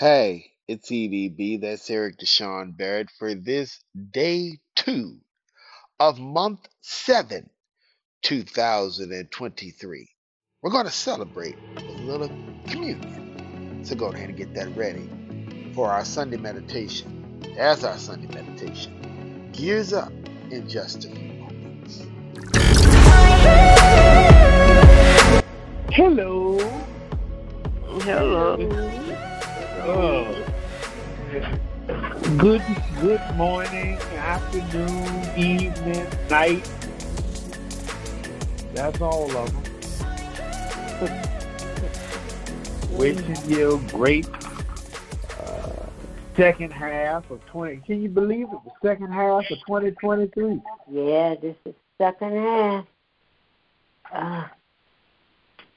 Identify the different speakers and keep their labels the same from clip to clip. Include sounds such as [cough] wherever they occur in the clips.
Speaker 1: Hey, it's EDB. That's Eric Deshaun Barrett for this day two of month seven, 2023. We're going to celebrate with a little communion. So go ahead and get that ready for our Sunday meditation. As our Sunday meditation gears up in just a few moments.
Speaker 2: Hello.
Speaker 3: Hello.
Speaker 2: Oh. Good good morning, afternoon, evening, night. That's all of them. [laughs] Wishing you a great uh, second half of 20. Can you believe it? The second half of 2023.
Speaker 3: Yeah, this is second half. Uh,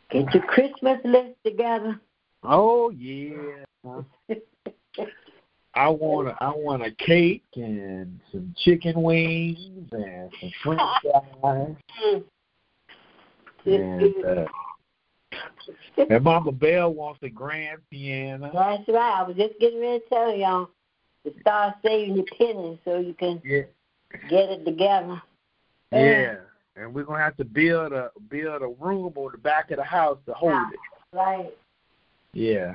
Speaker 3: get your Christmas list together.
Speaker 2: Oh yeah. I want a, I want a cake and some chicken wings and some French fries. and, uh, and Mama Bell wants a grand piano.
Speaker 3: That's right. I was just getting ready to tell y'all to start saving your pennies so you can
Speaker 2: Yeah,
Speaker 3: get it together.
Speaker 2: yeah. And we're gonna have to build a build a room on the back of the house to hold it.
Speaker 3: Right.
Speaker 2: Yeah.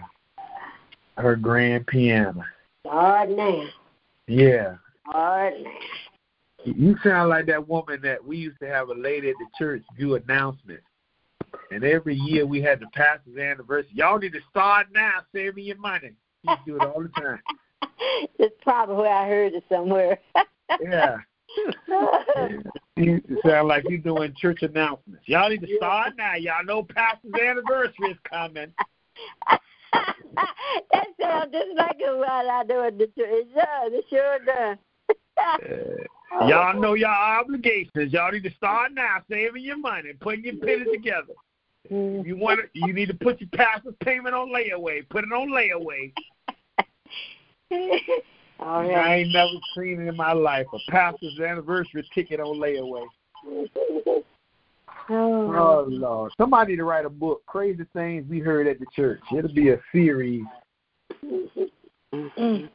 Speaker 2: Her grand piano.
Speaker 3: Start now.
Speaker 2: Yeah.
Speaker 3: Start now.
Speaker 2: You sound like that woman that we used to have a lady at the church do announcements. And every year we had the pastor's anniversary. Y'all need to start now saving your money. Used do it all the time. [laughs]
Speaker 3: That's probably where I heard it somewhere. [laughs]
Speaker 2: Yeah. You sound like you're doing church announcements. Y'all need to start now. Y'all know pastor's anniversary is coming. [laughs]
Speaker 3: that sounds just like a what I do at the church. It does. It sure does.
Speaker 2: Uh, y'all know your obligations. Y'all need to start now saving your money, putting your pennies together.
Speaker 3: Mm.
Speaker 2: You want to, you need to put your pastor's payment on layaway. Put it on layaway. [laughs]
Speaker 3: All
Speaker 2: I ain't never seen it in my life a pastor's anniversary ticket on layaway. [laughs]
Speaker 3: Oh,
Speaker 2: Oh Lord! Somebody to write a book. Crazy things we heard at the church. It'll be a series.
Speaker 3: Mm.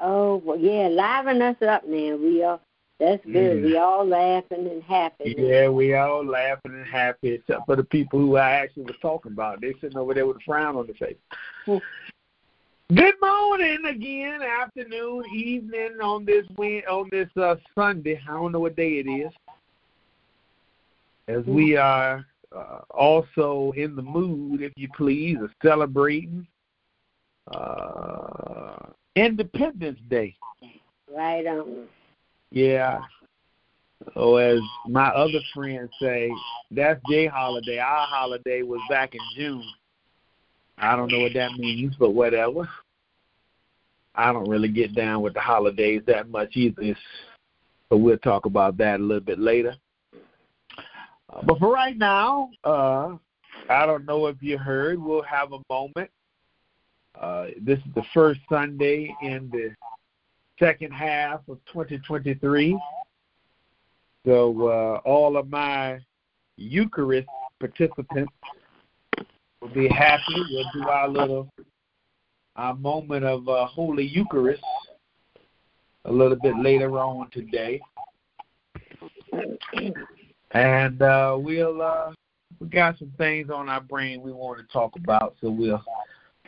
Speaker 3: oh well, yeah, liven us up now. We all that's good.
Speaker 2: Mhm.
Speaker 3: We all laughing and happy.
Speaker 2: Yeah, we all laughing and happy, except for the people who I actually was talking about. They sitting over there with a frown on their face.
Speaker 3: Hmm.
Speaker 2: Good morning again, afternoon, evening on this win on this uh, Sunday. I don't know what day it is. As we are uh, also in the mood, if you please, of celebrating uh, Independence Day.
Speaker 3: Right on.
Speaker 2: Yeah. Or as my other friends say, that's J holiday. Our holiday was back in June. I don't know what that means, but whatever. I don't really get down with the holidays that much either, but we'll talk about that a little bit later. Uh, but for right now, uh, I don't know if you heard, we'll have a moment. Uh, this is the first Sunday in the second half of 2023. So uh, all of my Eucharist participants will be happy. We'll do our little our moment of uh, Holy Eucharist a little bit later on today, and uh, we'll uh, we got some things on our brain we want to talk about, so we'll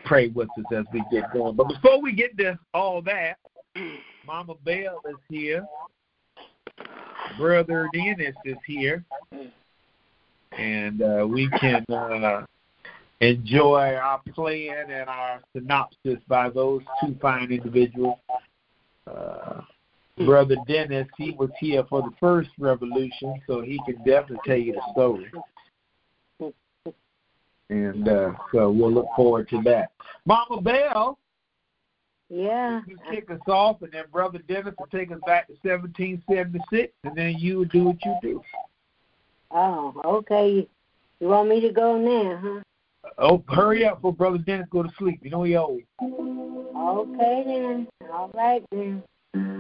Speaker 2: pray with us as we get going. But before we get to all that, Mama Bell is here. Brother Dennis is here. And uh, we can uh, enjoy our plan and our synopsis by those two fine individuals. Uh, Brother Dennis, he was here for the first revolution, so he can definitely tell you the story. And uh, so we'll look forward to that. Mama Bell,
Speaker 3: Yeah.
Speaker 2: you kick us off, and then Brother Dennis will take us back to 1776, and then you will do what you do.
Speaker 3: Oh, okay. You want me to go now, huh?
Speaker 2: Oh, hurry up before Brother Dennis go to sleep. You know he old.
Speaker 3: Okay then. All right then.
Speaker 4: Praise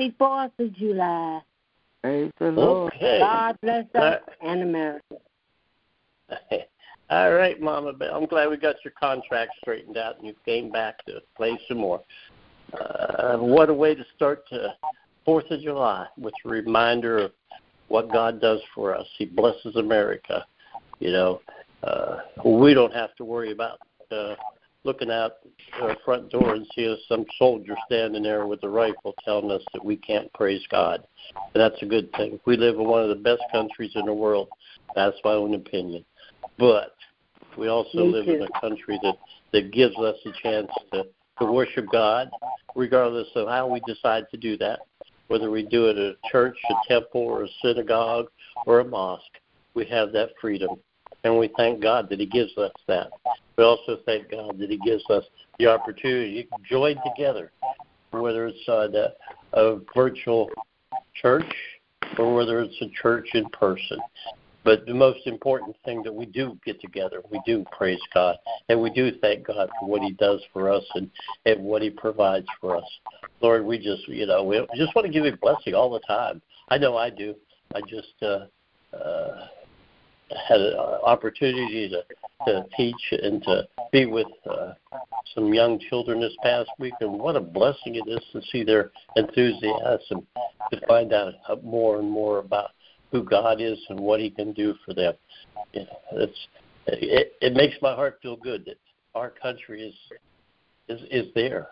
Speaker 3: Happy Fourth of July.
Speaker 4: Praise the Lord.
Speaker 5: Okay.
Speaker 3: God bless us
Speaker 5: Right.
Speaker 3: and America. [laughs]
Speaker 5: All right, Mama Bell. I'm glad we got your contract straightened out and you came back to play some more. Uh, what a way to start to Fourth of July with a reminder of what God does for us. He blesses America. You know, uh, we don't have to worry about uh, looking out our front door and see some soldier standing there with a rifle telling us that we can't praise God. And that's a good thing. We live in one of the best countries in the world. That's my own opinion. But we also
Speaker 3: Me
Speaker 5: live in a country that, that gives us a chance to, to worship God, regardless of how we decide to do that. Whether we do it at a church, a temple, or a synagogue, or a mosque, we have that freedom. And we thank God that He gives us that. We also thank God that He gives us the opportunity to join together, whether it's on a, a virtual church or whether it's a church in person. But the most important thing that we do get together, we do praise God, and we do thank God for what He does for us and, and what He provides for us. Lord, we just, you know, we just want to give you blessing all the time. I know I do. I just uh, uh, had an opportunity to, to teach and to be with uh, some young children this past week, and what a blessing it is to see their enthusiasm to find out more and more about who God is and what He can do for them. You know, it's it, it makes my heart feel good that our country is is is there.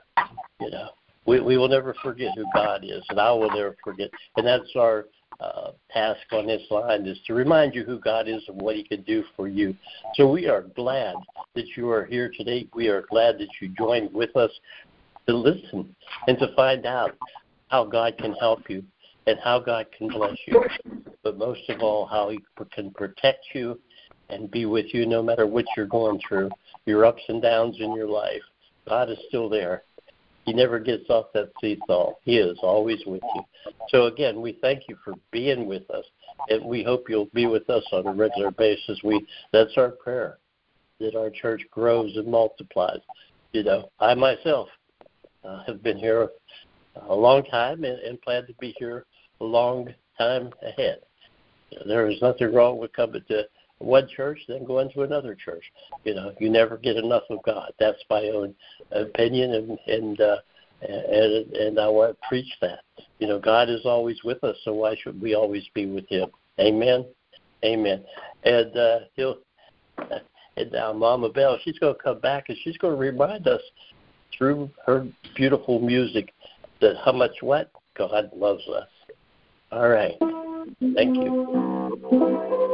Speaker 5: You know, we we will never forget who God is, and I will never forget. And that's our uh, task on this line is to remind you who God is and what He can do for you. So we are glad that you are here today. We are glad that you joined with us to listen and to find out how God can help you and how God can bless you. But most of all, how He can protect you and be with you no matter what you're going through, your ups and downs in your life. God is still there. He never gets off that seesaw. He is always with you. So again, we thank you for being with us, and we hope you'll be with us on a regular basis. We that's our prayer that our church grows and multiplies. You know, I myself uh, have been here a long time and, and plan to be here a long time ahead. There is nothing wrong with coming to one church, then going to another church. You know, you never get enough of God. That's my own opinion, and and uh, and and I want to preach that. You know, God is always with us, so why should we always be with Him? Amen, amen. And uh, he'll. And now Mama Bell, she's going to come back and she's going to remind us through her beautiful music that how much what God loves us. All right. Thank you.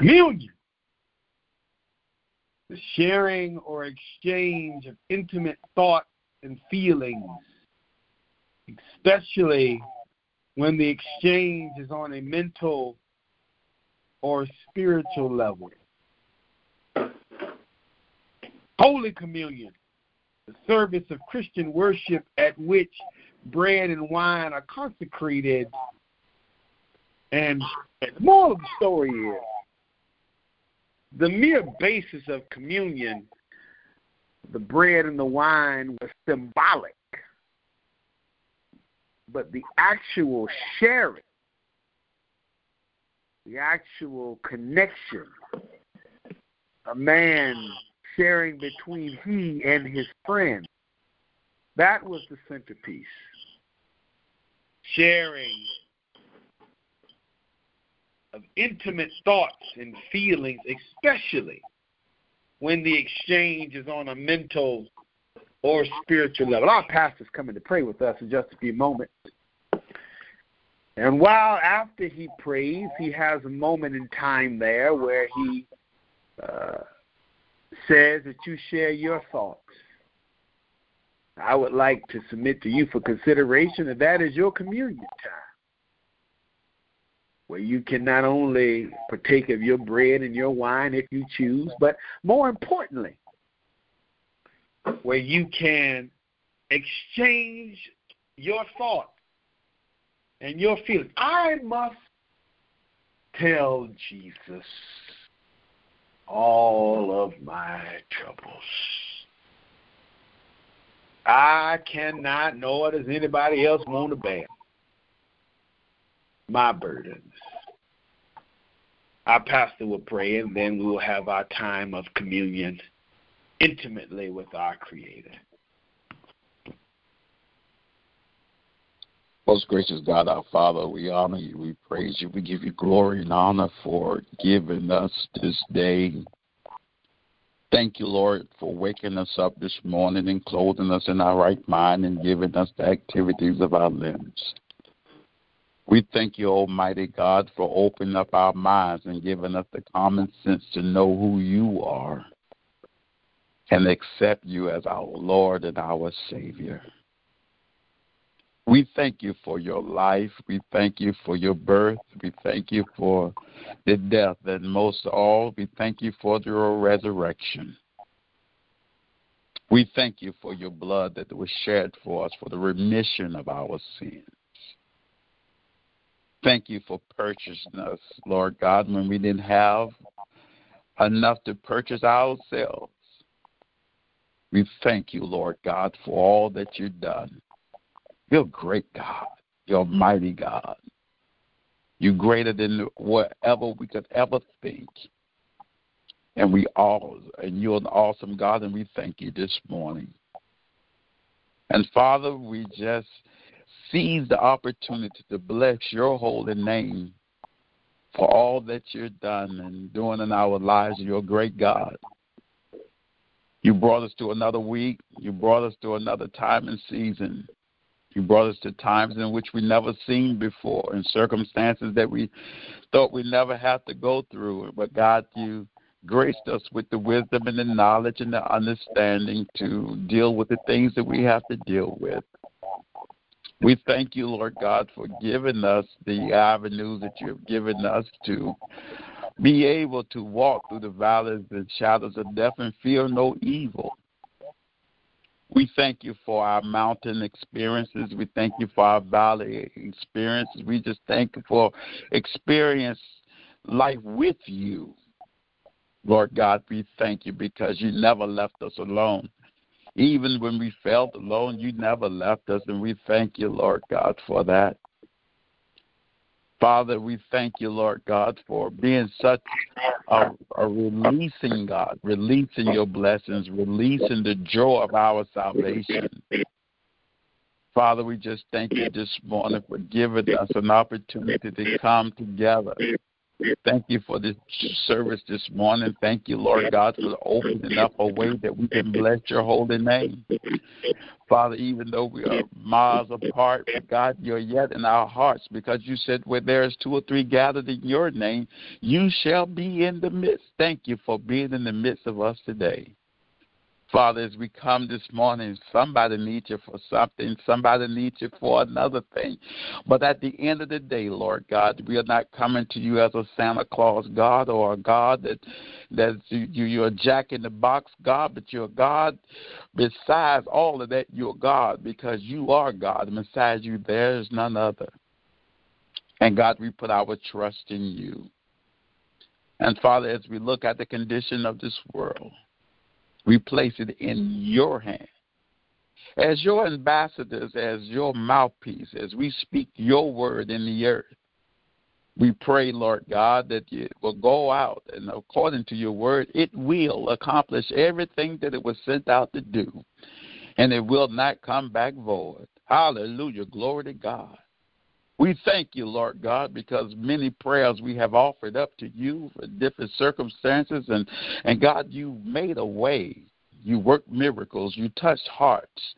Speaker 2: Communion. The sharing or exchange of intimate thoughts and feelings, especially when the exchange is on a mental or spiritual level. Holy Communion, the service of Christian worship at which bread and wine are consecrated. And the moral of the story is the mere basis of communion, the bread and the wine, was symbolic. But the actual sharing, the actual connection, a man sharing between he and his friend, that was the centerpiece. Sharing of intimate thoughts and feelings, especially when the exchange is on a mental or spiritual level. Our pastor's coming to pray with us in just a few moments. And while after he prays, he has a moment in time there where he uh, says that you share your thoughts. I would like to submit to you for consideration that that is your communion time where you can not only partake of your bread and your wine if you choose, but more importantly, where you can exchange your thoughts and your feelings. I must tell Jesus all of my troubles. I cannot, nor does anybody else want to bear my burdens. Our pastor will pray, and then we will have our time of communion intimately with our Creator.
Speaker 6: Most gracious God, our Father, we honor you, we praise you, we give you glory and honor for giving us this day. Thank you, Lord, for waking us up this morning and clothing us in our right mind and giving us the activities of our limbs. We thank you, Almighty God, for opening up our minds and giving us the common sense to know who you are and accept you as our Lord and our Savior. We thank you for your life. We thank you for your birth. We thank you for the death. And most of all, we thank you for your resurrection. We thank you for your blood that was shed for us for the remission of our sins. Thank you for purchasing us, Lord God, when we didn't have enough to purchase ourselves. We thank you, Lord God, for all that you've done. You're great God. You're mighty God. You're greater than whatever we could ever think. And we all and you're an awesome God and we thank you this morning. And Father, we just seize the opportunity to bless your holy name for all that you've done and doing in our lives. You're a great God. You brought us to another week. You brought us to another time and season. You brought us to times in which we never seen before, in circumstances that we thought we never have to go through. But God, you graced us with the wisdom and the knowledge and the understanding to deal with the things that we have to deal with. We thank you, Lord God, for giving us the avenues that you have given us to be able to walk through the valleys and shadows of death and fear no evil. We thank you for our mountain experiences. We thank you for our valley experiences. We just thank you for experience life with you. Lord God, we thank you because you never left us alone. Even when we felt alone, you never left us, and we thank you, Lord God, for that. Father, we thank you, Lord God, for being such a, a, releasing God, releasing your blessings, releasing the joy of our salvation. Father, we just thank you this morning for giving us an opportunity to come together Thank you for this service this morning. Thank you, Lord God, for opening up a way that we can bless your holy name. Father, even though we are miles apart, God, you're yet in our hearts because you said where there is two or three gathered in your name, you shall be in the midst. Thank you for being in the midst of us today. Father, as we come this morning, somebody needs you for something, somebody needs you for another thing. But at the end of the day, Lord God, we are not coming to you as a Santa Claus God or a God that that you, you're a jack in the box God, but you're God. Besides all of that, you're God because you are God, and besides you, there is none other. And God, we put our trust in you. And Father, as we look at the condition of this world, we place it in mm-hmm. your hand. As your ambassadors, as your mouthpiece, as we speak your word in the earth, we pray, Lord God, that it will go out and according to your word, it will accomplish everything that it was sent out to do, and it will not come back void. Hallelujah. Glory to God. We thank you, Lord God, because many prayers we have offered up to you for different circumstances, and, and God, you made a way. You worked miracles. You touched hearts.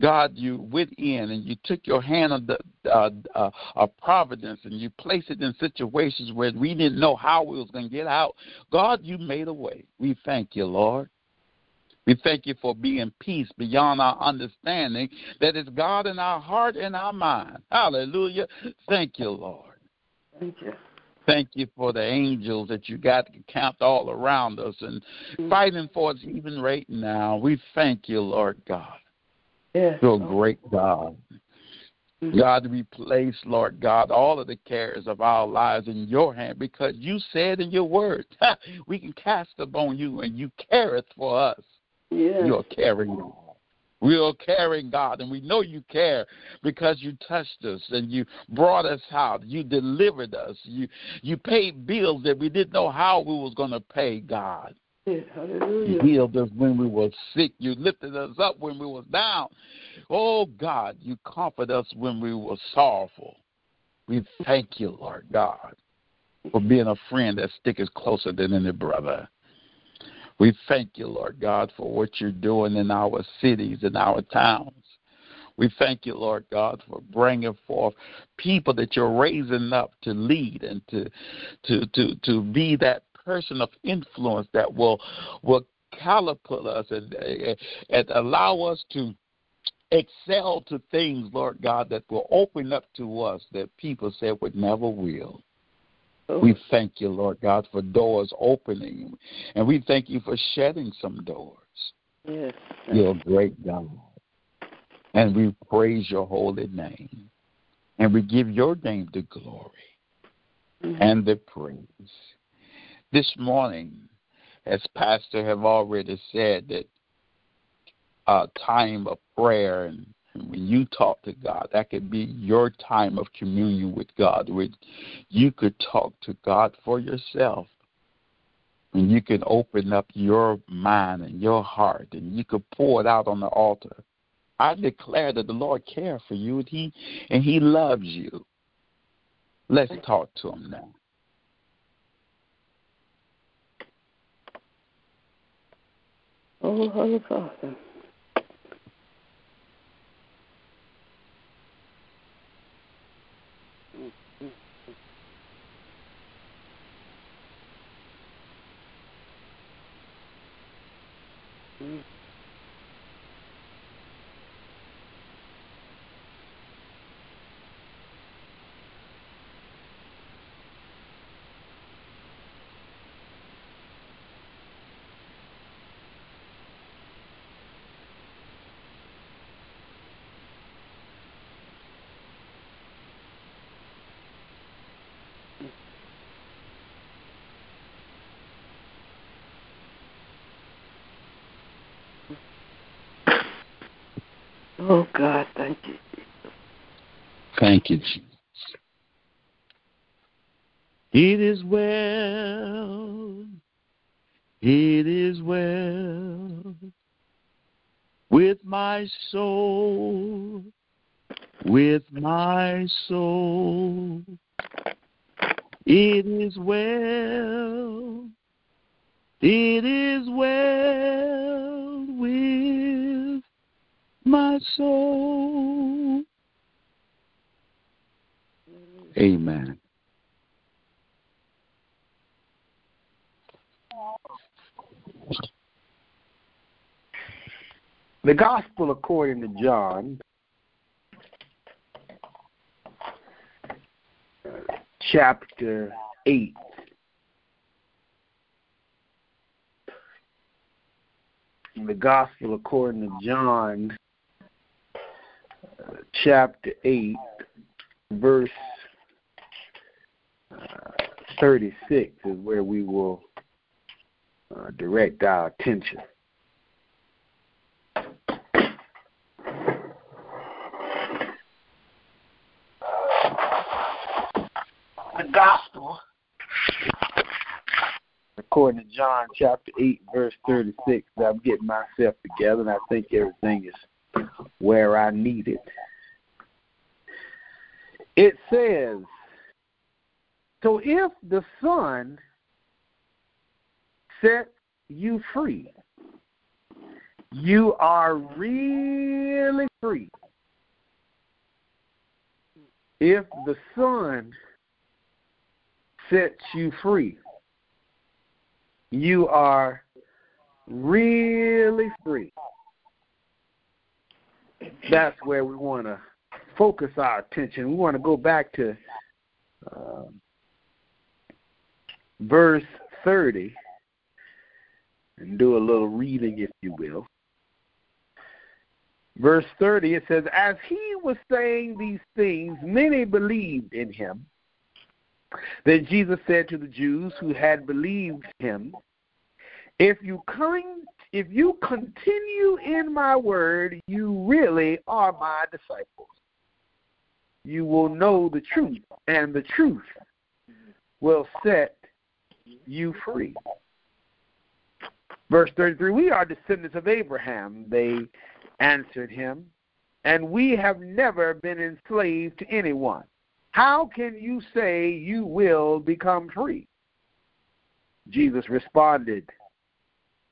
Speaker 6: God, you went in and you took your hand of the uh, uh, uh, providence and you placed it in situations where we didn't know how we was going to get out. God, you made a way. We thank you, Lord. We thank you for being peace beyond our understanding that is God in our heart and our mind. Hallelujah. Thank you, Lord.
Speaker 4: Thank you.
Speaker 6: Thank you for the angels that you got camped all around us and
Speaker 4: Mm.
Speaker 6: fighting for us even right now. We thank you, Lord God.
Speaker 4: Yes.
Speaker 6: You're a great God.
Speaker 4: Mm.
Speaker 6: God, we place, Lord God, all of the cares of our lives in your hand because you said in your word, [laughs] we can cast upon you and you careth for us.
Speaker 4: Yes.
Speaker 6: You're caring We are caring God, and we know you care because you touched us and you brought us out. You delivered us. You you paid bills that we didn't know how we was going to pay. God,
Speaker 4: Yes.
Speaker 6: you healed us when we were sick. You lifted us up when we was down. Oh God, you comfort us when we were sorrowful. We thank you, Lord God, for being a friend that sticks closer than any brother. We thank you, Lord God, for what you're doing in our cities and our towns. We thank you, Lord God, for bringing forth people that you're raising up to lead and to to to to be that person of influence that will will catapult us and and allow us to excel to things, Lord God, that will open up to us that people said would never will. We thank you, Lord God, for doors opening, and we thank you for shutting some doors.
Speaker 4: yes.
Speaker 6: You're a great God. And we praise your holy name. And we give your name the glory
Speaker 4: Mhm.
Speaker 6: and the praise. This morning, as Pastor have already said, that a time of prayer and when you talk to God, that could be your time of communion with God, where you could talk to God for yourself. And you can open up your mind and your heart and you could pour it out on the altar. I declare that the Lord cares for you and He and He loves you. Let's talk to him now.
Speaker 4: Oh, Holy Father. Please Oh, God, thank you.
Speaker 6: Thank you, Jesus. It is well. It is well with my soul, with my soul.
Speaker 2: It is well. It is well with my soul. Amen. The Gospel according to John, chapter 8. The Gospel according to John, chapter 8, verse uh, 36 is where we will uh, direct our attention. The Gospel, according to John chapter 8, verse 36, I'm getting myself together and I think everything is where I need it. It says, So if the Son set you free, you are really free. If the Son sets you free, you are really free. That's where we want to focus our attention. We want to go back to um, verse 30 and do a little reading, if you will. Verse 30, it says, As he was saying these things, many believed in him. Then Jesus said to the Jews who had believed him, If you come, if you continue in my word, you really are my disciples. You will know the truth, and the truth will set you free. Verse 33 We are descendants of Abraham, they answered him, and we have never been enslaved to anyone. How can you say you will become free? Jesus responded,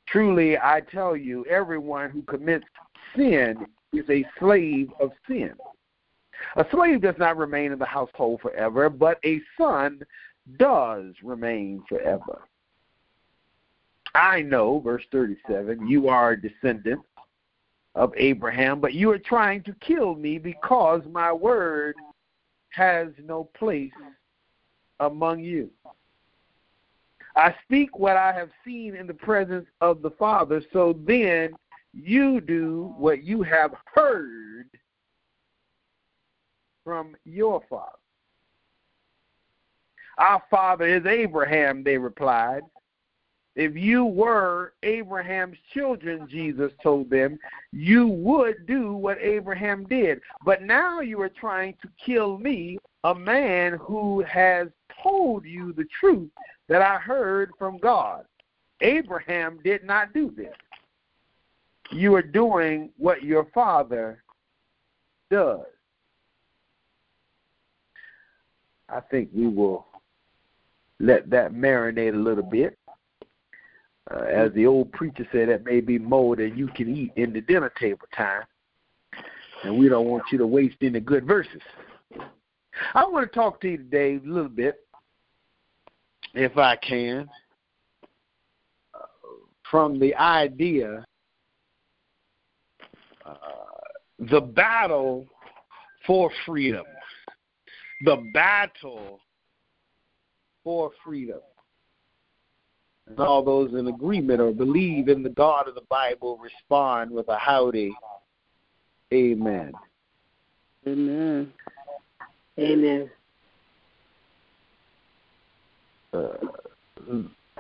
Speaker 2: Truly I tell you, everyone who commits sin is a slave of sin. A slave does not remain in the household forever, but a son does remain forever. I know, verse 37, you are a descendant of Abraham, but you are trying to kill me because my word has no place among you. I speak what I have seen in the presence of the Father, so then you do what you have heard from your father. Our father is Abraham, they replied. If you were Abraham's children, Jesus told them, you would do what Abraham did. But now you are trying to kill me, a man who has told you the truth that I heard from God. Abraham did not do this. You are doing what your father does. I think we will let that marinate a little bit. Uh, as the old preacher said, that may be more than you can eat in the dinner table time. And we don't want you to waste any good verses. I want to talk to you today a little bit, if I can, from the idea uh, the battle for freedom. The battle for freedom. And all those in agreement or believe in the God of the Bible respond with a howdy. Amen.
Speaker 4: Amen.
Speaker 3: Amen.
Speaker 2: Uh,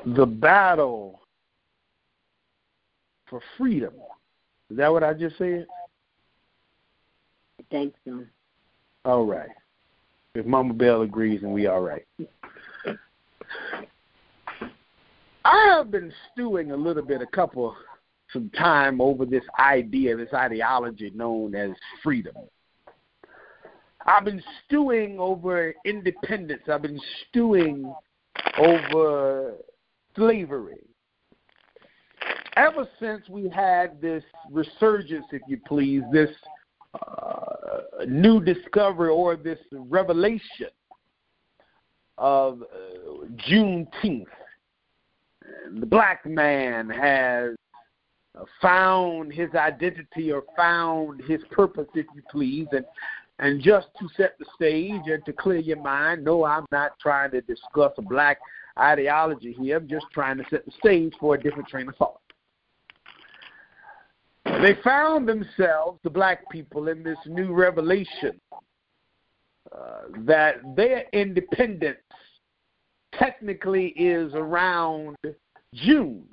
Speaker 2: the battle for freedom. Is that what I just said?
Speaker 3: Thanks, think so.
Speaker 2: All right. If Mama Bell agrees, then we all right. I have been stewing a little bit, a couple, some time over this idea, this ideology known as freedom. I've been stewing over independence. I've been stewing over slavery. Ever since we had this resurgence, if you please, this uh, new discovery or this revelation of uh, Juneteenth, the black man has found his identity or found his purpose, if you please, and and just to set the stage and to clear your mind, no, I'm not trying to discuss a black ideology here. I'm just trying to set the stage for a different train of thought. They found themselves, the black people, in this new revelation uh, that their independence technically is around June.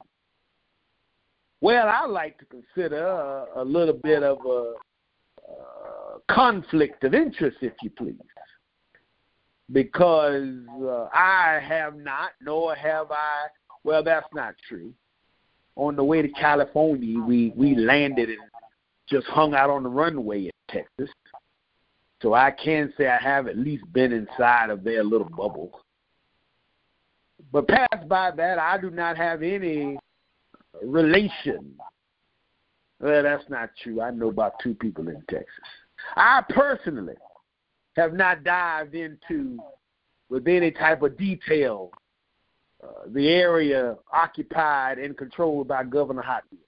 Speaker 2: Well, I like to consider a, a little bit of a, a, conflict of interest, if you please, because uh, I have not, nor have I. Well, that's not true. On the way to California, we we landed and just hung out on the runway in Texas. So I can say I have at least been inside of their little bubble. But past by that, I do not have any relation. Well, that's not true. I know about two people in Texas. I personally have not dived into, with any type of detail, uh, the area occupied and controlled by Governor Hotfield.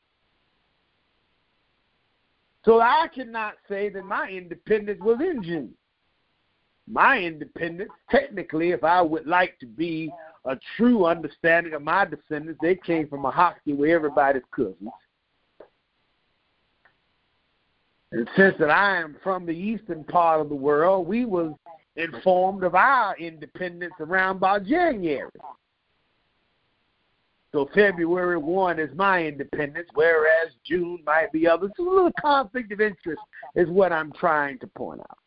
Speaker 2: So I cannot say that my independence was in June. My independence, technically, if I would like to be a true understanding of my descendants, they came from a hospital where everybody's cousins. And since that I am from the eastern part of the world, we was informed of our independence around about January. So February 1 is my independence, whereas June might be others. So a little conflict of interest is what I'm trying to point out.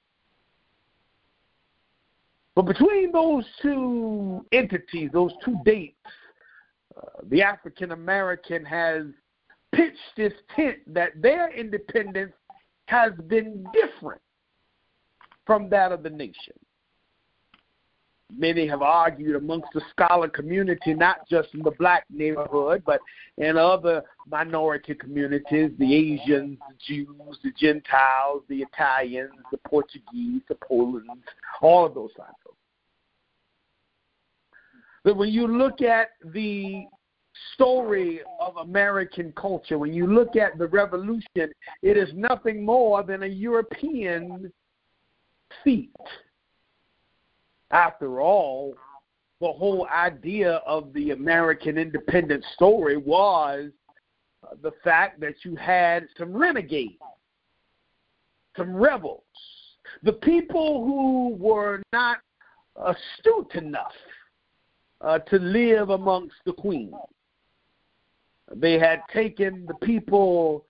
Speaker 2: But between those two entities, those two dates, uh, the African American has pitched this tent that their independence has been different from that of the nation. Many have argued amongst the scholar community, not just in the black neighborhood, but in other minority communities, the Asians, the Jews, the Gentiles, the Italians, the Portuguese, the Poland, all of those types. But when you look at the story of American culture, when you look at the revolution, it is nothing more than a European feat. After all, the whole idea of the American independence story was the fact that you had some renegades, some rebels, the people who were not astute enough uh, to live amongst the queens. They had taken the people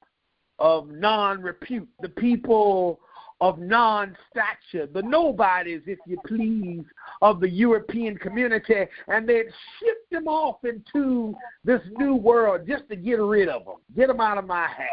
Speaker 2: of non repute, the people of non stature, the nobodies, if you please, of the European community, and they'd shipped them off into this new world just to get rid of them, get them out of my hair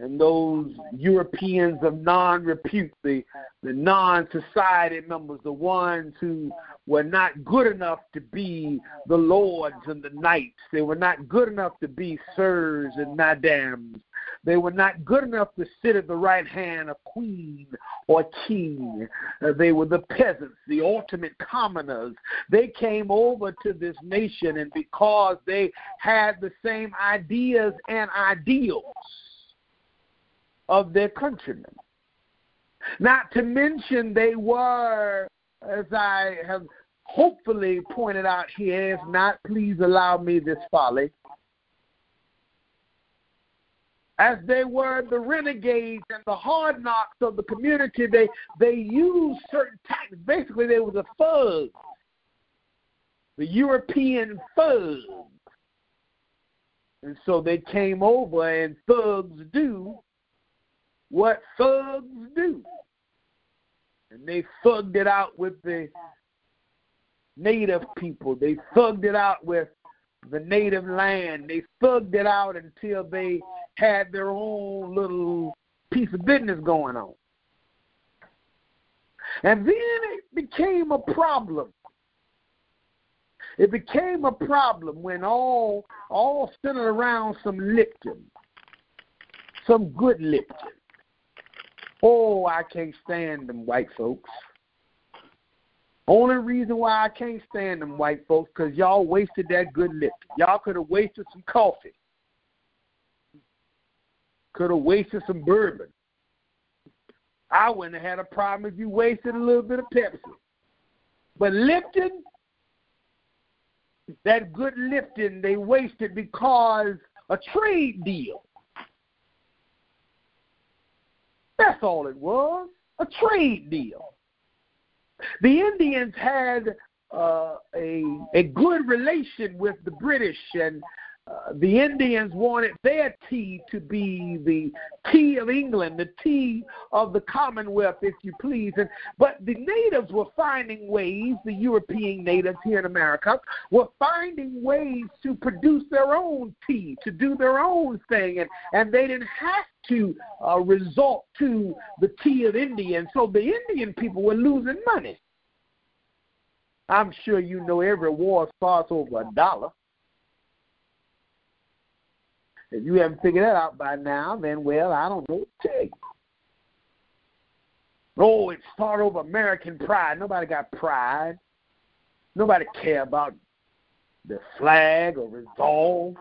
Speaker 2: and those Europeans of non-repute, the, the non-society members, the ones who were not good enough to be the lords and the knights. They were not good enough to be sirs and madams. They were not good enough to sit at the right hand of queen or king. Uh, they were the peasants, the ultimate commoners. They came over to this nation, and because they had the same ideas and ideals, of their countrymen. Not to mention, they were, as I have hopefully pointed out here, if not, please allow me this folly. As they were the renegades and the hard knocks of the community, they they used certain tactics. Basically, they were the thugs, the European thugs. And so they came over, and thugs do what thugs do. And they thugged it out with the native people. They thugged it out with the native land. They thugged it out until they had their own little piece of business going on. And then it became a problem. It became a problem when all all centered around some Lipton, some good Lipton. Oh, I can't stand them white folks. Only reason why I can't stand them white folks because y'all wasted that good Lipton. Y'all could have wasted some coffee. Could have wasted some bourbon. I wouldn't have had a problem if you wasted a little bit of Pepsi. But Lipton, that good Lipton, they wasted because a trade deal. That's all it was, a trade deal. The Indians had uh, a a good relation with the British, and uh, the Indians wanted their tea to be the tea of England, the tea of the Commonwealth, if you please. And but the natives were finding ways, the European natives here in America were finding ways to produce their own tea, to do their own thing, and and they didn't have to uh, resort to the tea of Indians. So the Indian people were losing money. I'm sure you know every war starts over a dollar. If you haven't figured that out by now, then well, I don't know what to. Oh, it's started over American pride. Nobody got pride. Nobody care about the flag or resolve.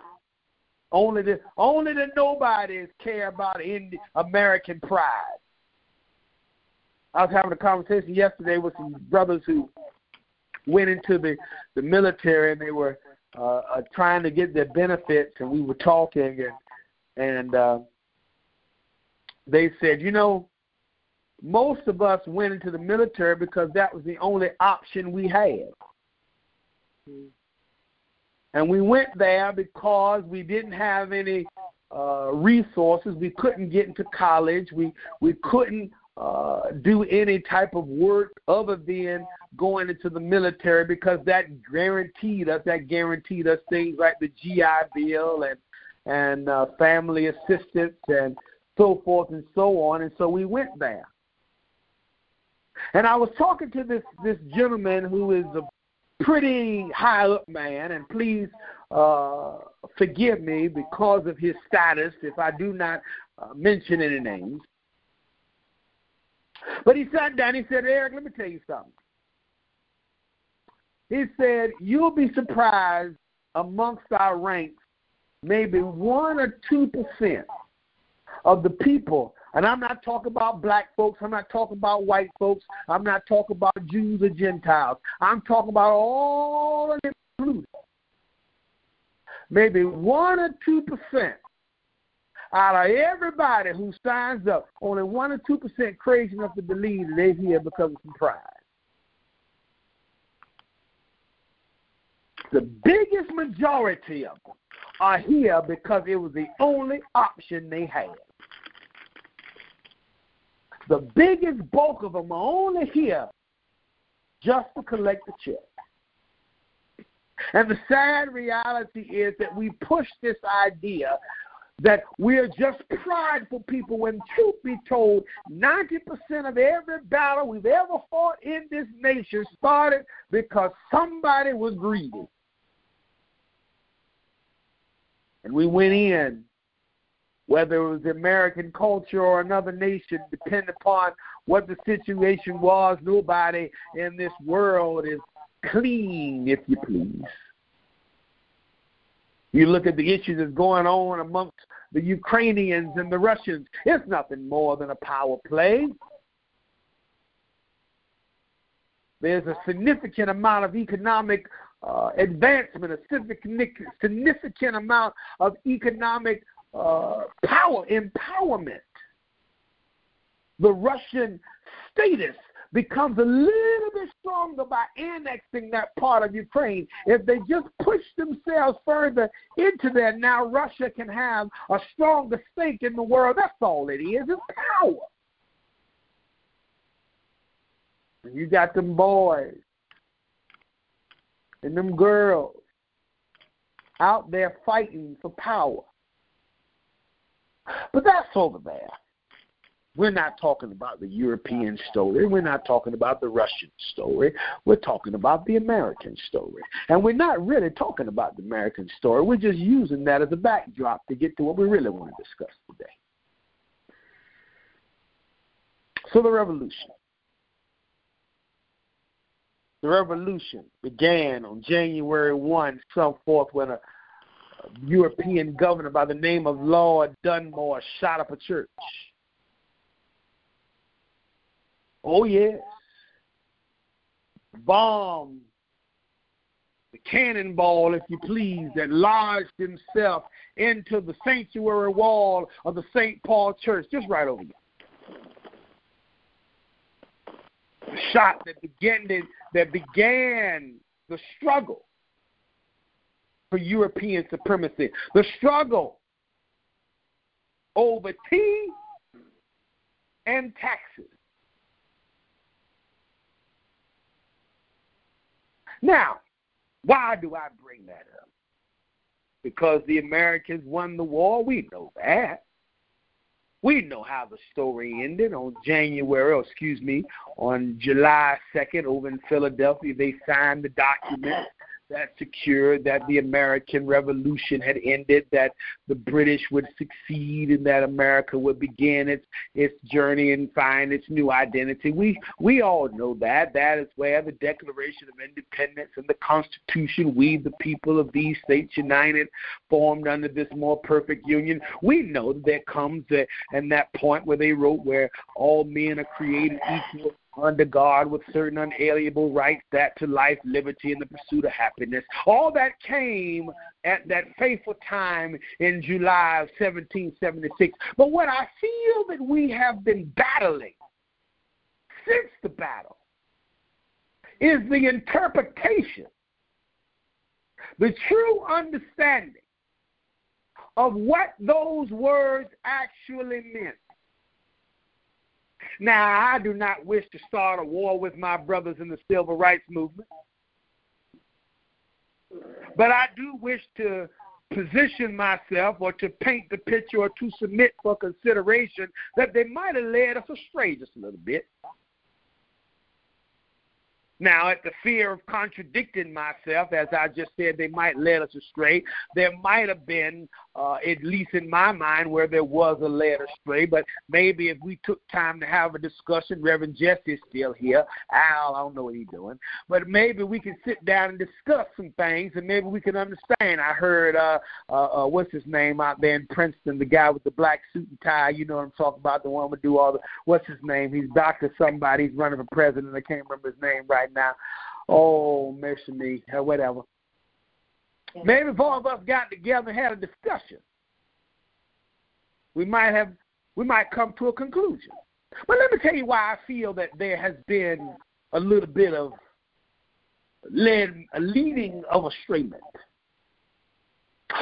Speaker 2: Only the only the nobodies care about Indian, American pride. I was having a conversation yesterday with some brothers who went into the the military and they were uh, uh, trying to get their benefits, and we were talking, and and uh, they said, you know, most of us went into the military because that was the only option we had. And we went there because we didn't have any uh, resources. We couldn't get into college. We we couldn't uh, do any type of work other than going into the military because that guaranteed us that guaranteed us things like the GI Bill and and uh, family assistance and so forth and so on. And so we went there. And I was talking to this this gentleman who is a pretty high up man, and please uh, forgive me because of his status if I do not uh, mention any names. But he sat down. He said, Eric, let me tell you something. He said, You'll be surprised amongst our ranks, maybe 1 or 2% of the people. And I'm not talking about black folks. I'm not talking about white folks. I'm not talking about Jews or Gentiles. I'm talking about all of them included. Maybe 1 or 2% out of everybody who signs up, only 1 or 2% crazy enough to believe that they're here because of some pride. The biggest majority of them are here because it was the only option they had. The biggest bulk of them are only here just to collect the check. And the sad reality is that we push this idea that we're just prideful people when truth be told 90% of every battle we've ever fought in this nation started because somebody was greedy. And we went in whether it was american culture or another nation depending upon what the situation was nobody in this world is clean if you please you look at the issues that's going on amongst the Ukrainians and the Russians. It's nothing more than a power play. There's a significant amount of economic uh, advancement, a significant, amount of economic uh, power, empowerment. The Russian status becomes a little bit stronger by annexing that part of Ukraine. If they just push themselves further into there, now Russia can have a stronger stake in the world. That's all it is. It's power. And you got them boys and them girls out there fighting for power. But that's over there. We're not talking about the European story. We're not talking about the Russian story. We're talking about the American story. And we're not really talking about the American story. We're just using that as a backdrop to get to what we really want to discuss today. So, the revolution. The revolution began on January 1, some forth when a European governor by the name of Lord Dunmore shot up a church. Oh, yes. Bomb, the cannonball, if you please, that lodged himself into the sanctuary wall of the St. Paul Church, just right over there. The shot that began, that began the struggle for European supremacy, the struggle over tea and taxes. Now, why do I bring that up? Because the Americans won the war. We know that. We know how the story ended on January, or excuse me, on July 2nd over in Philadelphia. They signed the document that secured that the American Revolution had ended, that the British would succeed, and that America would begin its its journey and find its new identity. We we all know that. That is where the Declaration of Independence and the Constitution, we the people of these states united, formed under this more perfect union. We know that there comes a, and that point where they wrote where all men are created equal under God with certain unalienable rights, that to life, liberty, and the pursuit of happiness. All that came at that fateful time in July of 1776. But what I feel that we have been battling since the battle is the interpretation, the true understanding of what those words actually meant. Now, I do not wish to start a war with my brothers in the civil rights movement, but I do wish to position myself or to paint the picture or to submit for consideration that they might have led us astray just a little bit. Now, at the fear of contradicting myself, as I just said, they might lead us astray. There might have been, uh, at least in my mind, where there was a led astray. But maybe if we took time to have a discussion, Reverend Jesse's still here. Al, I don't know what he's doing. But maybe we can sit down and discuss some things, and maybe we can understand. I heard, uh, uh, uh, what's his name out there in Princeton, the guy with the black suit and tie. You know what I'm talking about, the one who do all the, what's his name? He's Dr. Somebody. He's running for president. I can't remember his name right right now. Oh, mercy me, or whatever. Maybe if all of us got together and had a discussion, we might have we might come to a conclusion. But let me tell you why I feel that there has been a little bit of led, a leading of estrayment.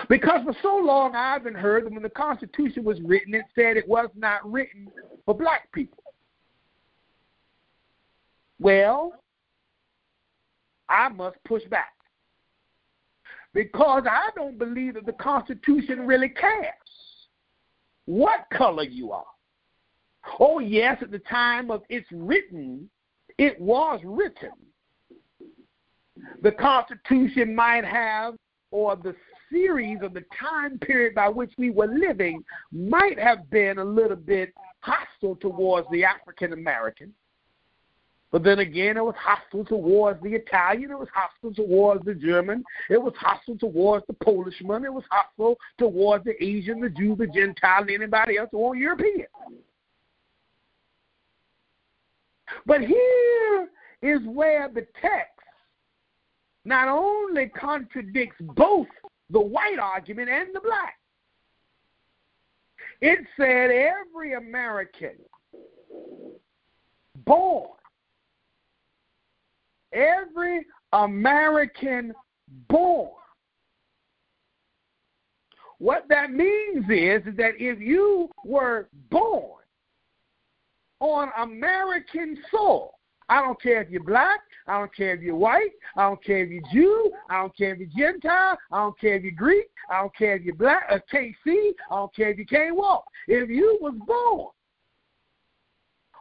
Speaker 2: Because for so long I've been heard that when the Constitution was written, it said it was not written for black people. Well, I must push back. Because I don't believe that the Constitution really cares what color you are. Oh, yes, at the time of its written, it was written. The Constitution might have, or the series of the time period by which we were living might have been a little bit hostile towards the African American. But then again, it was hostile towards the Italian. It was hostile towards the German. It was hostile towards the Polishman. It was hostile towards the Asian, the Jew, the Gentile, and anybody else who was European. But here is where the text not only contradicts both the white argument and the black. It said every American born every American born. What that means is, that if you were born on American soil, I don't care if you're black, I don't care if you're white, I don't care if you're Jew, I don't care if you're Gentile, I don't care if you're Greek, I don't care if you're black, uh, can't see, I don't care if you can't walk. If you was born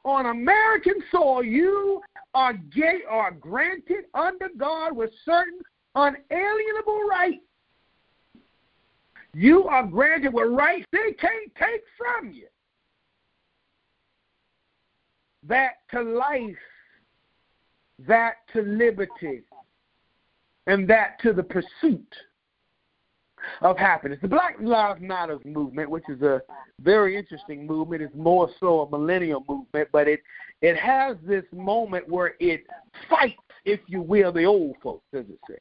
Speaker 2: on American soil, you are gay are granted under God with certain unalienable rights. You are granted with rights they can't take from you. That to life, that to liberty, and that to the pursuit of happiness. The Black Lives Matter movement, which is a very interesting movement, is more so a millennial movement, but it it has this moment where it fights, if you will, the old folks, as it says.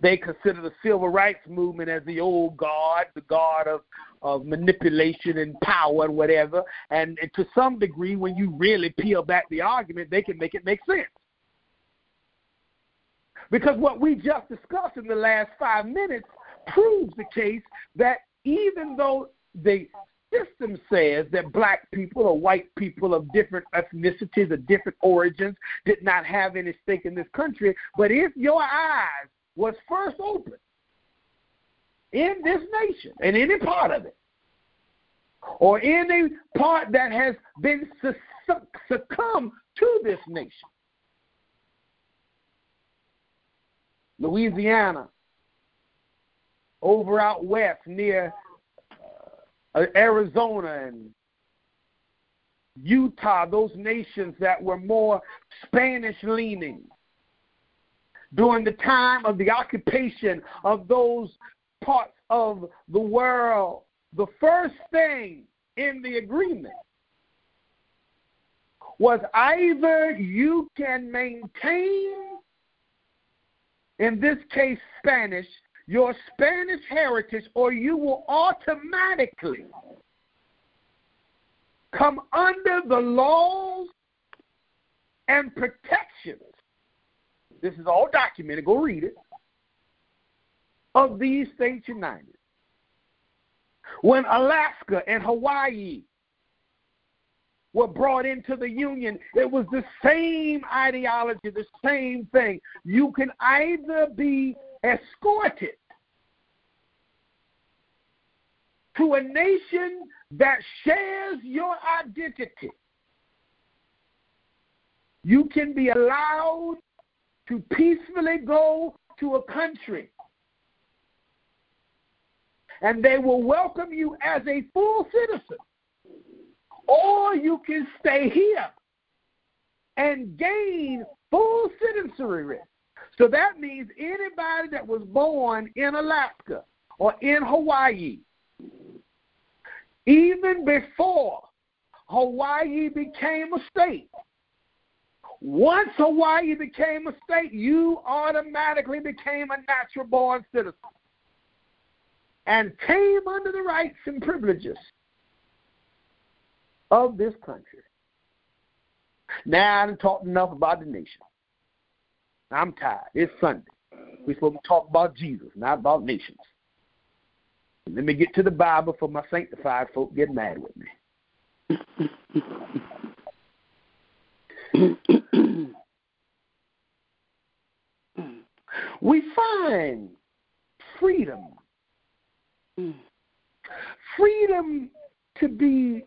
Speaker 2: They consider the civil rights movement as the old God, the God of, of manipulation and power and whatever. And, and to some degree, when you really peel back the argument, they can make it make sense. Because what we just discussed in the last five minutes proves the case that even though the system says that black people or white people of different ethnicities or different origins did not have any stake in this country, but if your eyes was first opened in this nation, in any part of it, or any part that has been succumbed to this nation, Louisiana, over out west near Uh, Arizona and Utah, those nations that were more Spanish leaning during the time of the occupation of those parts of the world, the first thing in the agreement was either you can maintain, in this case, Spanish, your Spanish heritage, or you will automatically come under the laws and protections this is all documented. Go read it. Of these states united. When Alaska and Hawaii were brought into the Union, it was the same ideology, the same thing. You can either be escorted to a nation that shares your identity. You can be allowed to peacefully go to a country and they will welcome you as a full citizen. Or you can stay here and gain full citizenry. So that means anybody that was born in Alaska or in Hawaii, even before Hawaii became a state, once Hawaii became a state, you automatically became a natural born citizen and came under the rights and privileges of this country. Now I've talked enough about the nation. I'm tired. It's Sunday. We're supposed to talk about Jesus, not about nations. Let me get to the Bible for my sanctified folk get mad with me. we find freedom. Freedom to be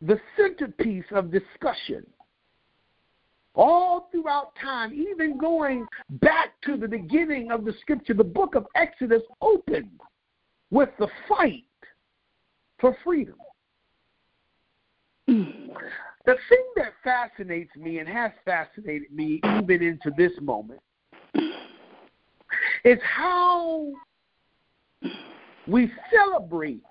Speaker 2: the centerpiece of discussion all throughout time, even going back to the beginning of the scripture, the book of Exodus opened with the fight for freedom. Hmm. The thing that fascinates me and has fascinated me even into this moment is how we celebrate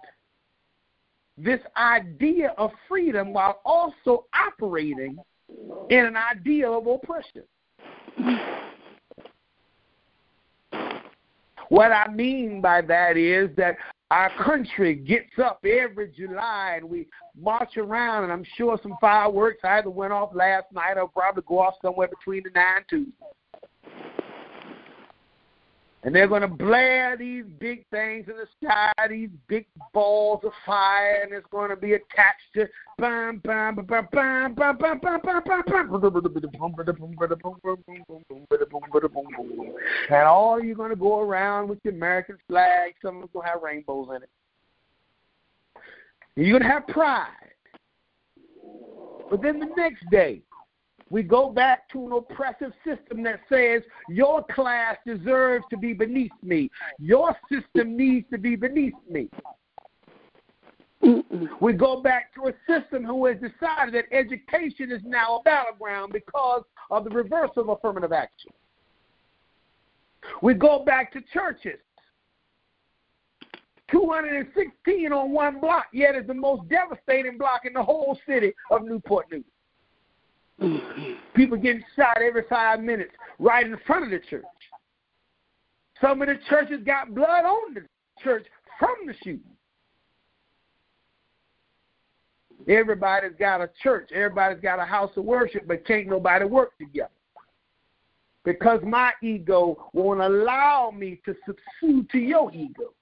Speaker 2: this idea of freedom while also operating in an idea of oppression. What I mean by that is that our country gets up every July and we march around, and I'm sure some fireworks either went off last night or probably go off somewhere between the nine Tuesdays. And they're going to blare these big things in the sky, these big balls of fire, and it's going to be attached to And all you're going to go around with your American flag. Some of them going to have rainbows in it. You're going to have pride. But then the next day, we go back to an oppressive system that says your class deserves to be beneath me. Your system needs to be beneath me. We go back to a system who has decided that education is now a battleground because of the reverse of affirmative action. We go back to churches. 216 on one block, yet is the most devastating block in the whole city of Newport News. People getting shot every five minutes right in front of the church. Some of the churches got blood on the church from the shooting. Everybody's got a church. Everybody's got a house of worship, but can't nobody work together. Because my ego won't allow me to subsude to your ego.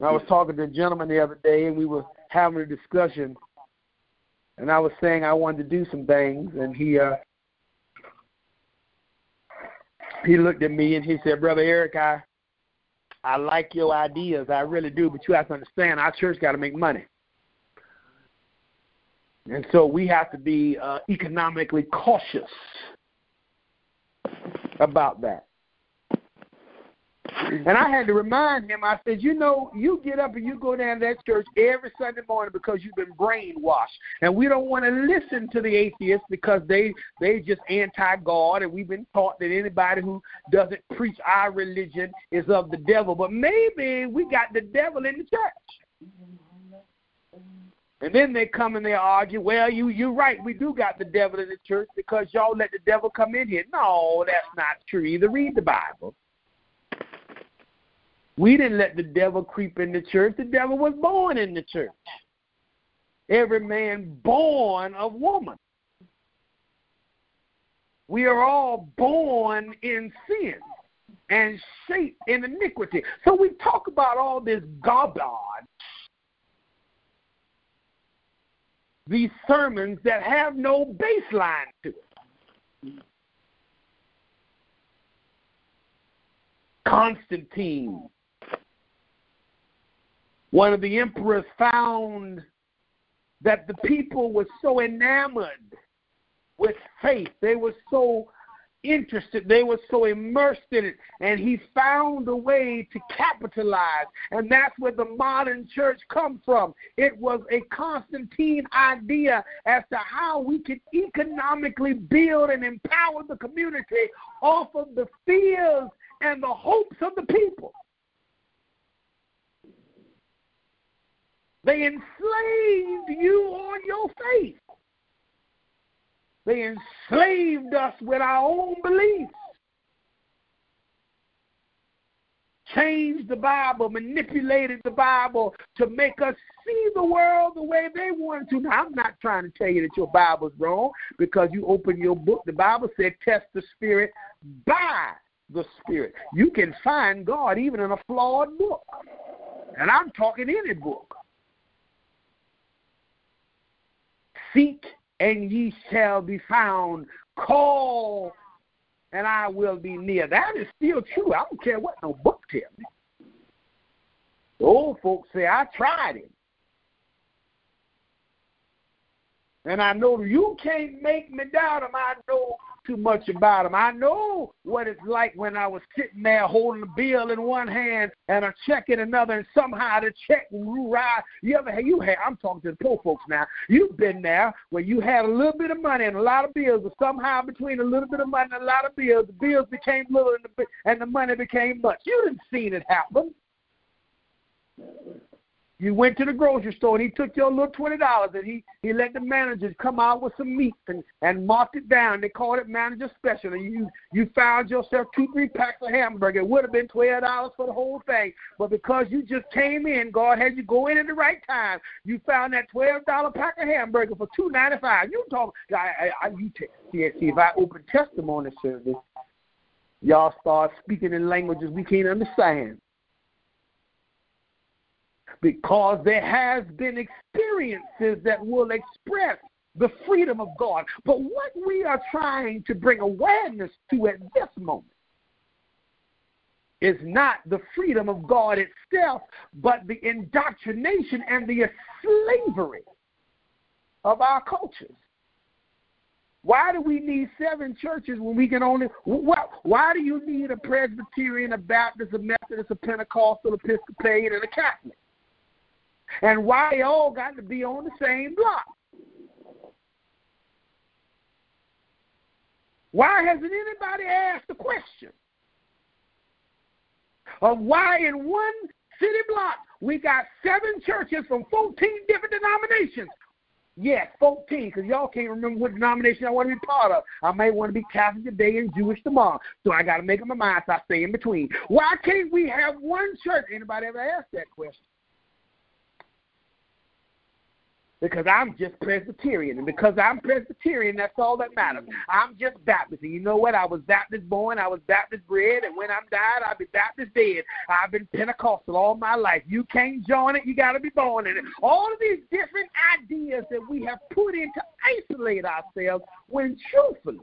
Speaker 2: I was talking to a gentleman the other day, and we were having a discussion, and I was saying I wanted to do some things, and he uh, he looked at me and he said, "Brother Eric, I I like your ideas. I really do. But you have to understand, our church got to make money. And so we have to be uh, economically cautious about that. [laughs] And I had to remind him, I said, you know, you get up and you go down to that church every Sunday morning because you've been brainwashed. And we don't want to listen to the atheists because they they just anti God and we've been taught that anybody who doesn't preach our religion is of the devil. But maybe we got the devil in the church. And then they come and they argue, well, you you're right, we do got the devil in the church because y'all let the devil come in here. No, that's not true either. Read the Bible. We didn't let the devil creep in the church. The devil was born in the church. Every man born of woman. We are all born in sin and shaped in iniquity. So we talk about all this garbage, these sermons that have no baseline to it. Constantine one of the emperors found that the people were so enamored with faith, they were so interested, they were so immersed in it, and he found a way to capitalize. And that's where the modern church comes from. It was a Constantine idea as to how we could economically build and empower the community off of the fears and the hopes of the people. They enslaved you on your faith. They enslaved us with our own beliefs. Changed the Bible, manipulated the Bible to make us see the world the way they wanted to. Now, I'm not trying to tell you that your Bible's wrong because you open your book. The Bible said, test the Spirit by the Spirit. You can find God even in a flawed book. And I'm talking any book. Seek and ye shall be found. Call and I will be near. That is still true. I don't care what no book tells me. The old folks say, I tried it. And I know you can't make me doubt him. I know too much about him. I know what it's like when I was sitting there holding a bill in one hand and a check in another, and somehow the check will rise. You ever you had? I'm talking to the poor folks now. You've been there where you had a little bit of money and a lot of bills, but somehow between a little bit of money and a lot of bills, the bills became little and the, and the money became much. You didn't see it happen. You went to the grocery store and he took your little twenty dollars and he he let the managers come out with some meat and and marked it down. They called it manager special. And you you found yourself two three packs of hamburger. It would have been twelve dollars for the whole thing, but because you just came in, God had you go in at the right time. You found that twelve dollar pack of hamburger for two ninety five. You talk. I, I, I you t- see see if I open testimony service, y'all start speaking in languages we can't understand because there has been experiences that will express the freedom of God. But what we are trying to bring awareness to at this moment is not the freedom of God itself, but the indoctrination and the slavery of our cultures. Why do we need seven churches when we can only? Why do you need a Presbyterian, a Baptist, a Methodist, a Pentecostal, an Episcopalian, and a Catholic? And why they all got to be on the same block? Why hasn't anybody asked the question of why in one city block we got seven churches from 14 different denominations? Yes, 14, because y'all can't remember what denomination I want to be part of. I may want to be Catholic today and Jewish tomorrow. So I got to make up my mind, so I stay in between. Why can't we have one church? Anybody ever asked that question? Because I'm just Presbyterian. And because I'm Presbyterian, that's all that matters. I'm just Baptist. And you know what? I was Baptist born, I was Baptist bred, and when I'm died, I'll be Baptist dead. I've been Pentecostal all my life. You can't join it, you got to be born in it. All of these different ideas that we have put in to isolate ourselves when truthfully,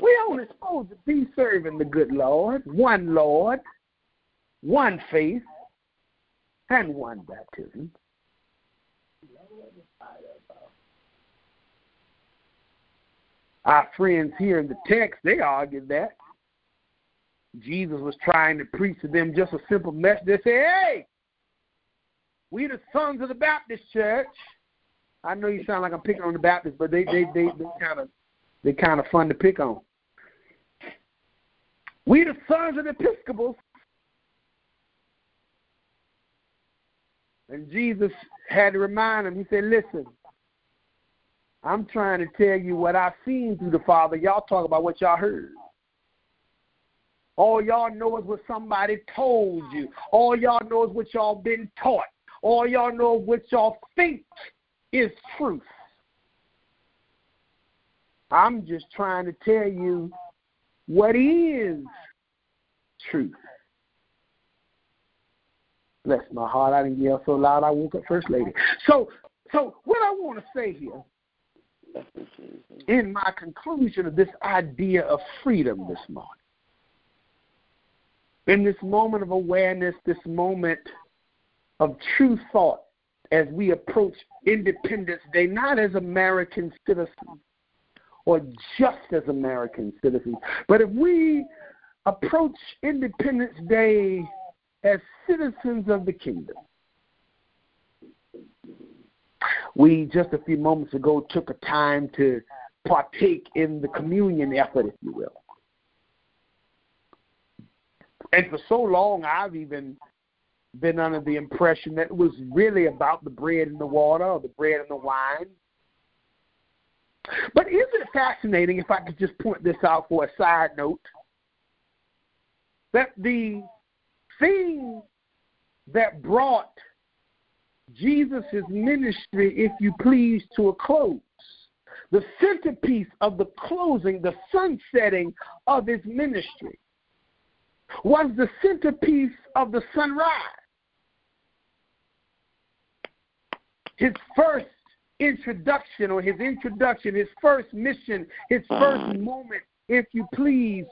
Speaker 2: we're only supposed to be serving the good Lord, one Lord, one faith, and one baptism. Our friends here in the text, they argued that. Jesus was trying to preach to them just a simple message. They say, hey, we the sons of the Baptist church. I know you sound like I'm picking on the Baptists, but they they they kind of they kind of fun to pick on. We the sons of the Episcopals. And Jesus had to remind them. He said, "Listen, I'm trying to tell you what I've seen through the Father. Y'all talk about what y'all heard. All y'all know is what somebody told you. All y'all know is what y'all been taught. All y'all know what y'all think is truth. I'm just trying to tell you what is truth. Bless my heart, I didn't yell so loud I woke up First Lady. So, so what I want to say here in my conclusion of this idea of freedom this morning. In this moment of awareness, this moment of true thought as we approach Independence Day, not as American citizens or just as American citizens, but if we approach Independence Day as citizens of the kingdom, we just a few moments ago took a time to partake in the communion effort, if you will. And for so long, I've even been under the impression that it was really about the bread and the water or the bread and the wine. But isn't it fascinating, if I could just point this out for a side note, that the thing that brought Jesus' ministry, if you please, to a close. The centerpiece of the closing, the sunsetting of his ministry, was the centerpiece of the sunrise. His first introduction, or his introduction, his first mission, his first mm-hmm. moment, if you please,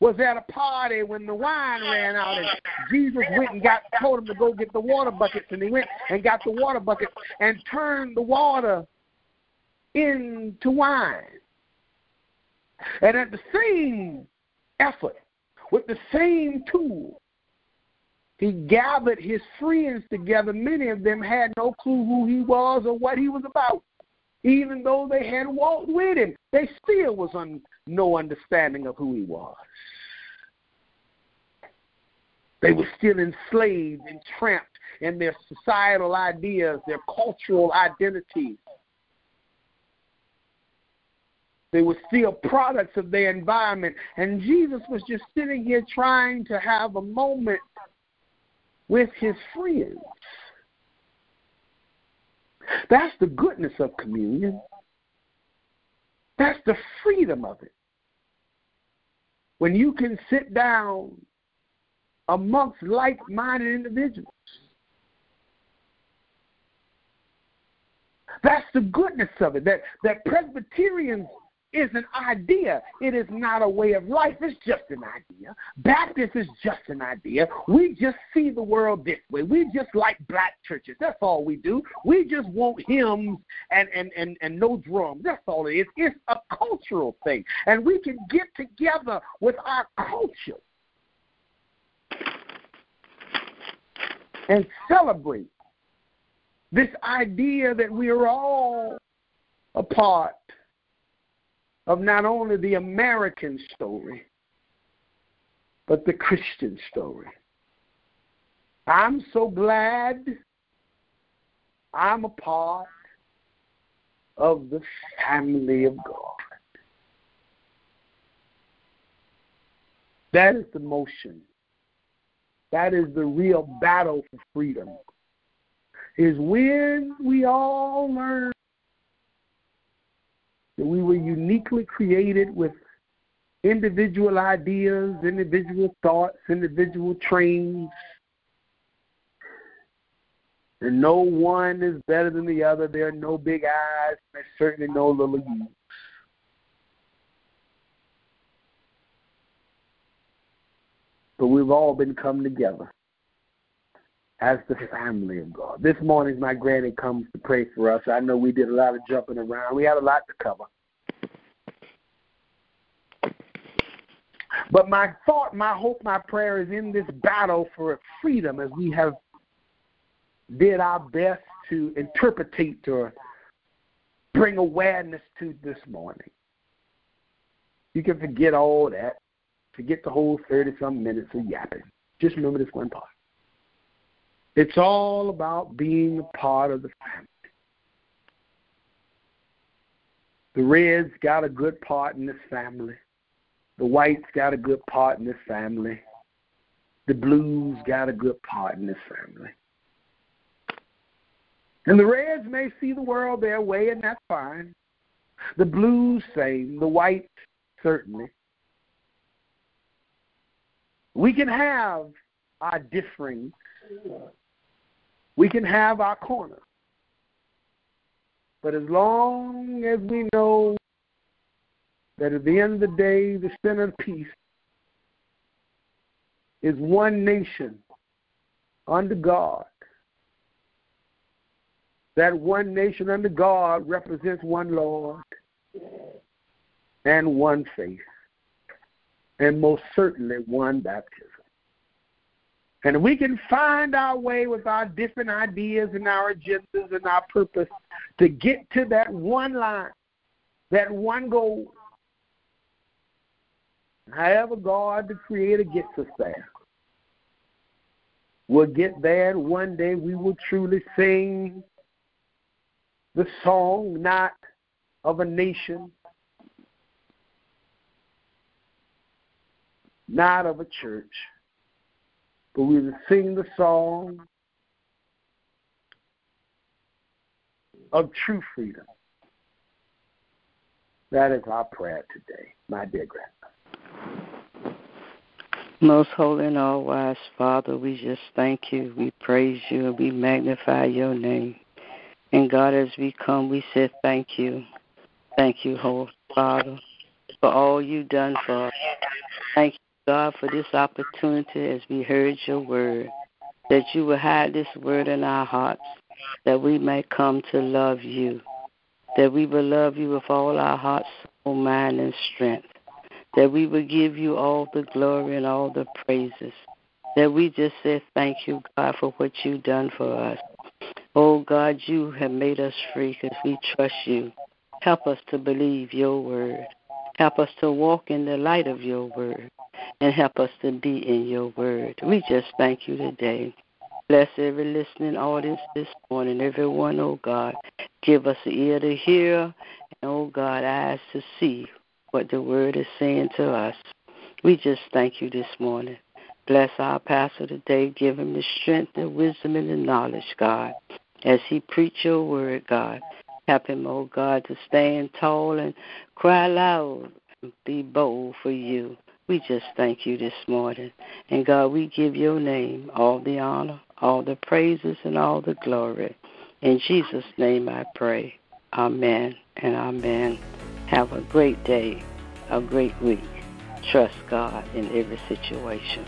Speaker 2: was at a party when the wine ran out and Jesus went and got told him to go get the water buckets and he went and got the water buckets and turned the water into wine. And at the same effort, with the same tool, he gathered his friends together. Many of them had no clue who he was or what he was about. Even though they had walked with him, they still was on no understanding of who he was. They were still enslaved and trapped in their societal ideas, their cultural identities. They were still products of their environment. And Jesus was just sitting here trying to have a moment with his friends. That's the goodness of communion. That's the freedom of it. When you can sit down amongst like minded individuals. That's the goodness of it. That that Presbyterians is an idea. It is not a way of life. It's just an idea. Baptist is just an idea. We just see the world this way. We just like black churches. That's all we do. We just want hymns and, and, and, and no drums. That's all it is. It's a cultural thing. And we can get together with our culture and celebrate this idea that we are all a part of not only the American story, but the Christian story. I'm so glad I'm a part of the family of God. That is the motion. That is the real battle for freedom. Is when we all learn that we were uniquely created with individual ideas, individual thoughts, individual trains. And no one is better than the other. There are no big eyes, and there's certainly no little U's. But we've all been come together as the family of God. This morning, my granny comes to pray for us. I know we did a lot of jumping around. We had a lot to cover. But my thought, my hope, my prayer is in this battle for freedom as we have did our best to interpretate or bring awareness to this morning. You can forget all that, forget the whole 30 some minutes of yapping. Just remember this one part. It's all about being a part of the family. The Reds got a good part in this family. The Whites got a good part in this family. The Blues got a good part in this family. And the Reds may see the world their way, and that's fine. The Blues same, the Whites certainly. We can have our differing we can have our corner. But as long as we know that at the end of the day, the center of peace is one nation under God, that one nation under God represents one Lord and one faith, and most certainly one baptism. And we can find our way with our different ideas and our agendas and our purpose to get to that one line, that one goal. However, God, the Creator, gets us there. We'll get there, one day we will truly sing the song not of a nation, not of a church but we will sing the song of true freedom. That is our prayer today, my dear grandma.
Speaker 4: Most holy and all wise Father, we just thank you, we praise you, and we magnify your name. And God, as we come, we say thank you. Thank you, Holy Father, for all you've done for us. Thank you God, for this opportunity as we heard your word, that you will hide this word in our hearts, that we may come to love you, that we will love you with all our hearts, soul, mind, and strength, that we will give you all the glory and all the praises, that we just say thank you, God, for what you've done for us. Oh, God, you have made us free because we trust you. Help us to believe your word. Help us to walk in the light of your word and help us to be in your word. We just thank you today. Bless every listening audience this morning, everyone, oh God. Give us an ear to hear, and oh God, eyes to see what the word is saying to us. We just thank you this morning. Bless our pastor today. Give him the strength, the wisdom, and the knowledge, God, as he preach your word, God. Help him, oh God, to stand tall and cry loud and be bold for you. We just thank you this morning. And God, we give your name all the honor, all the praises, and all the glory. In Jesus' name I pray. Amen and amen. Have a great day, a great week. Trust God in every situation.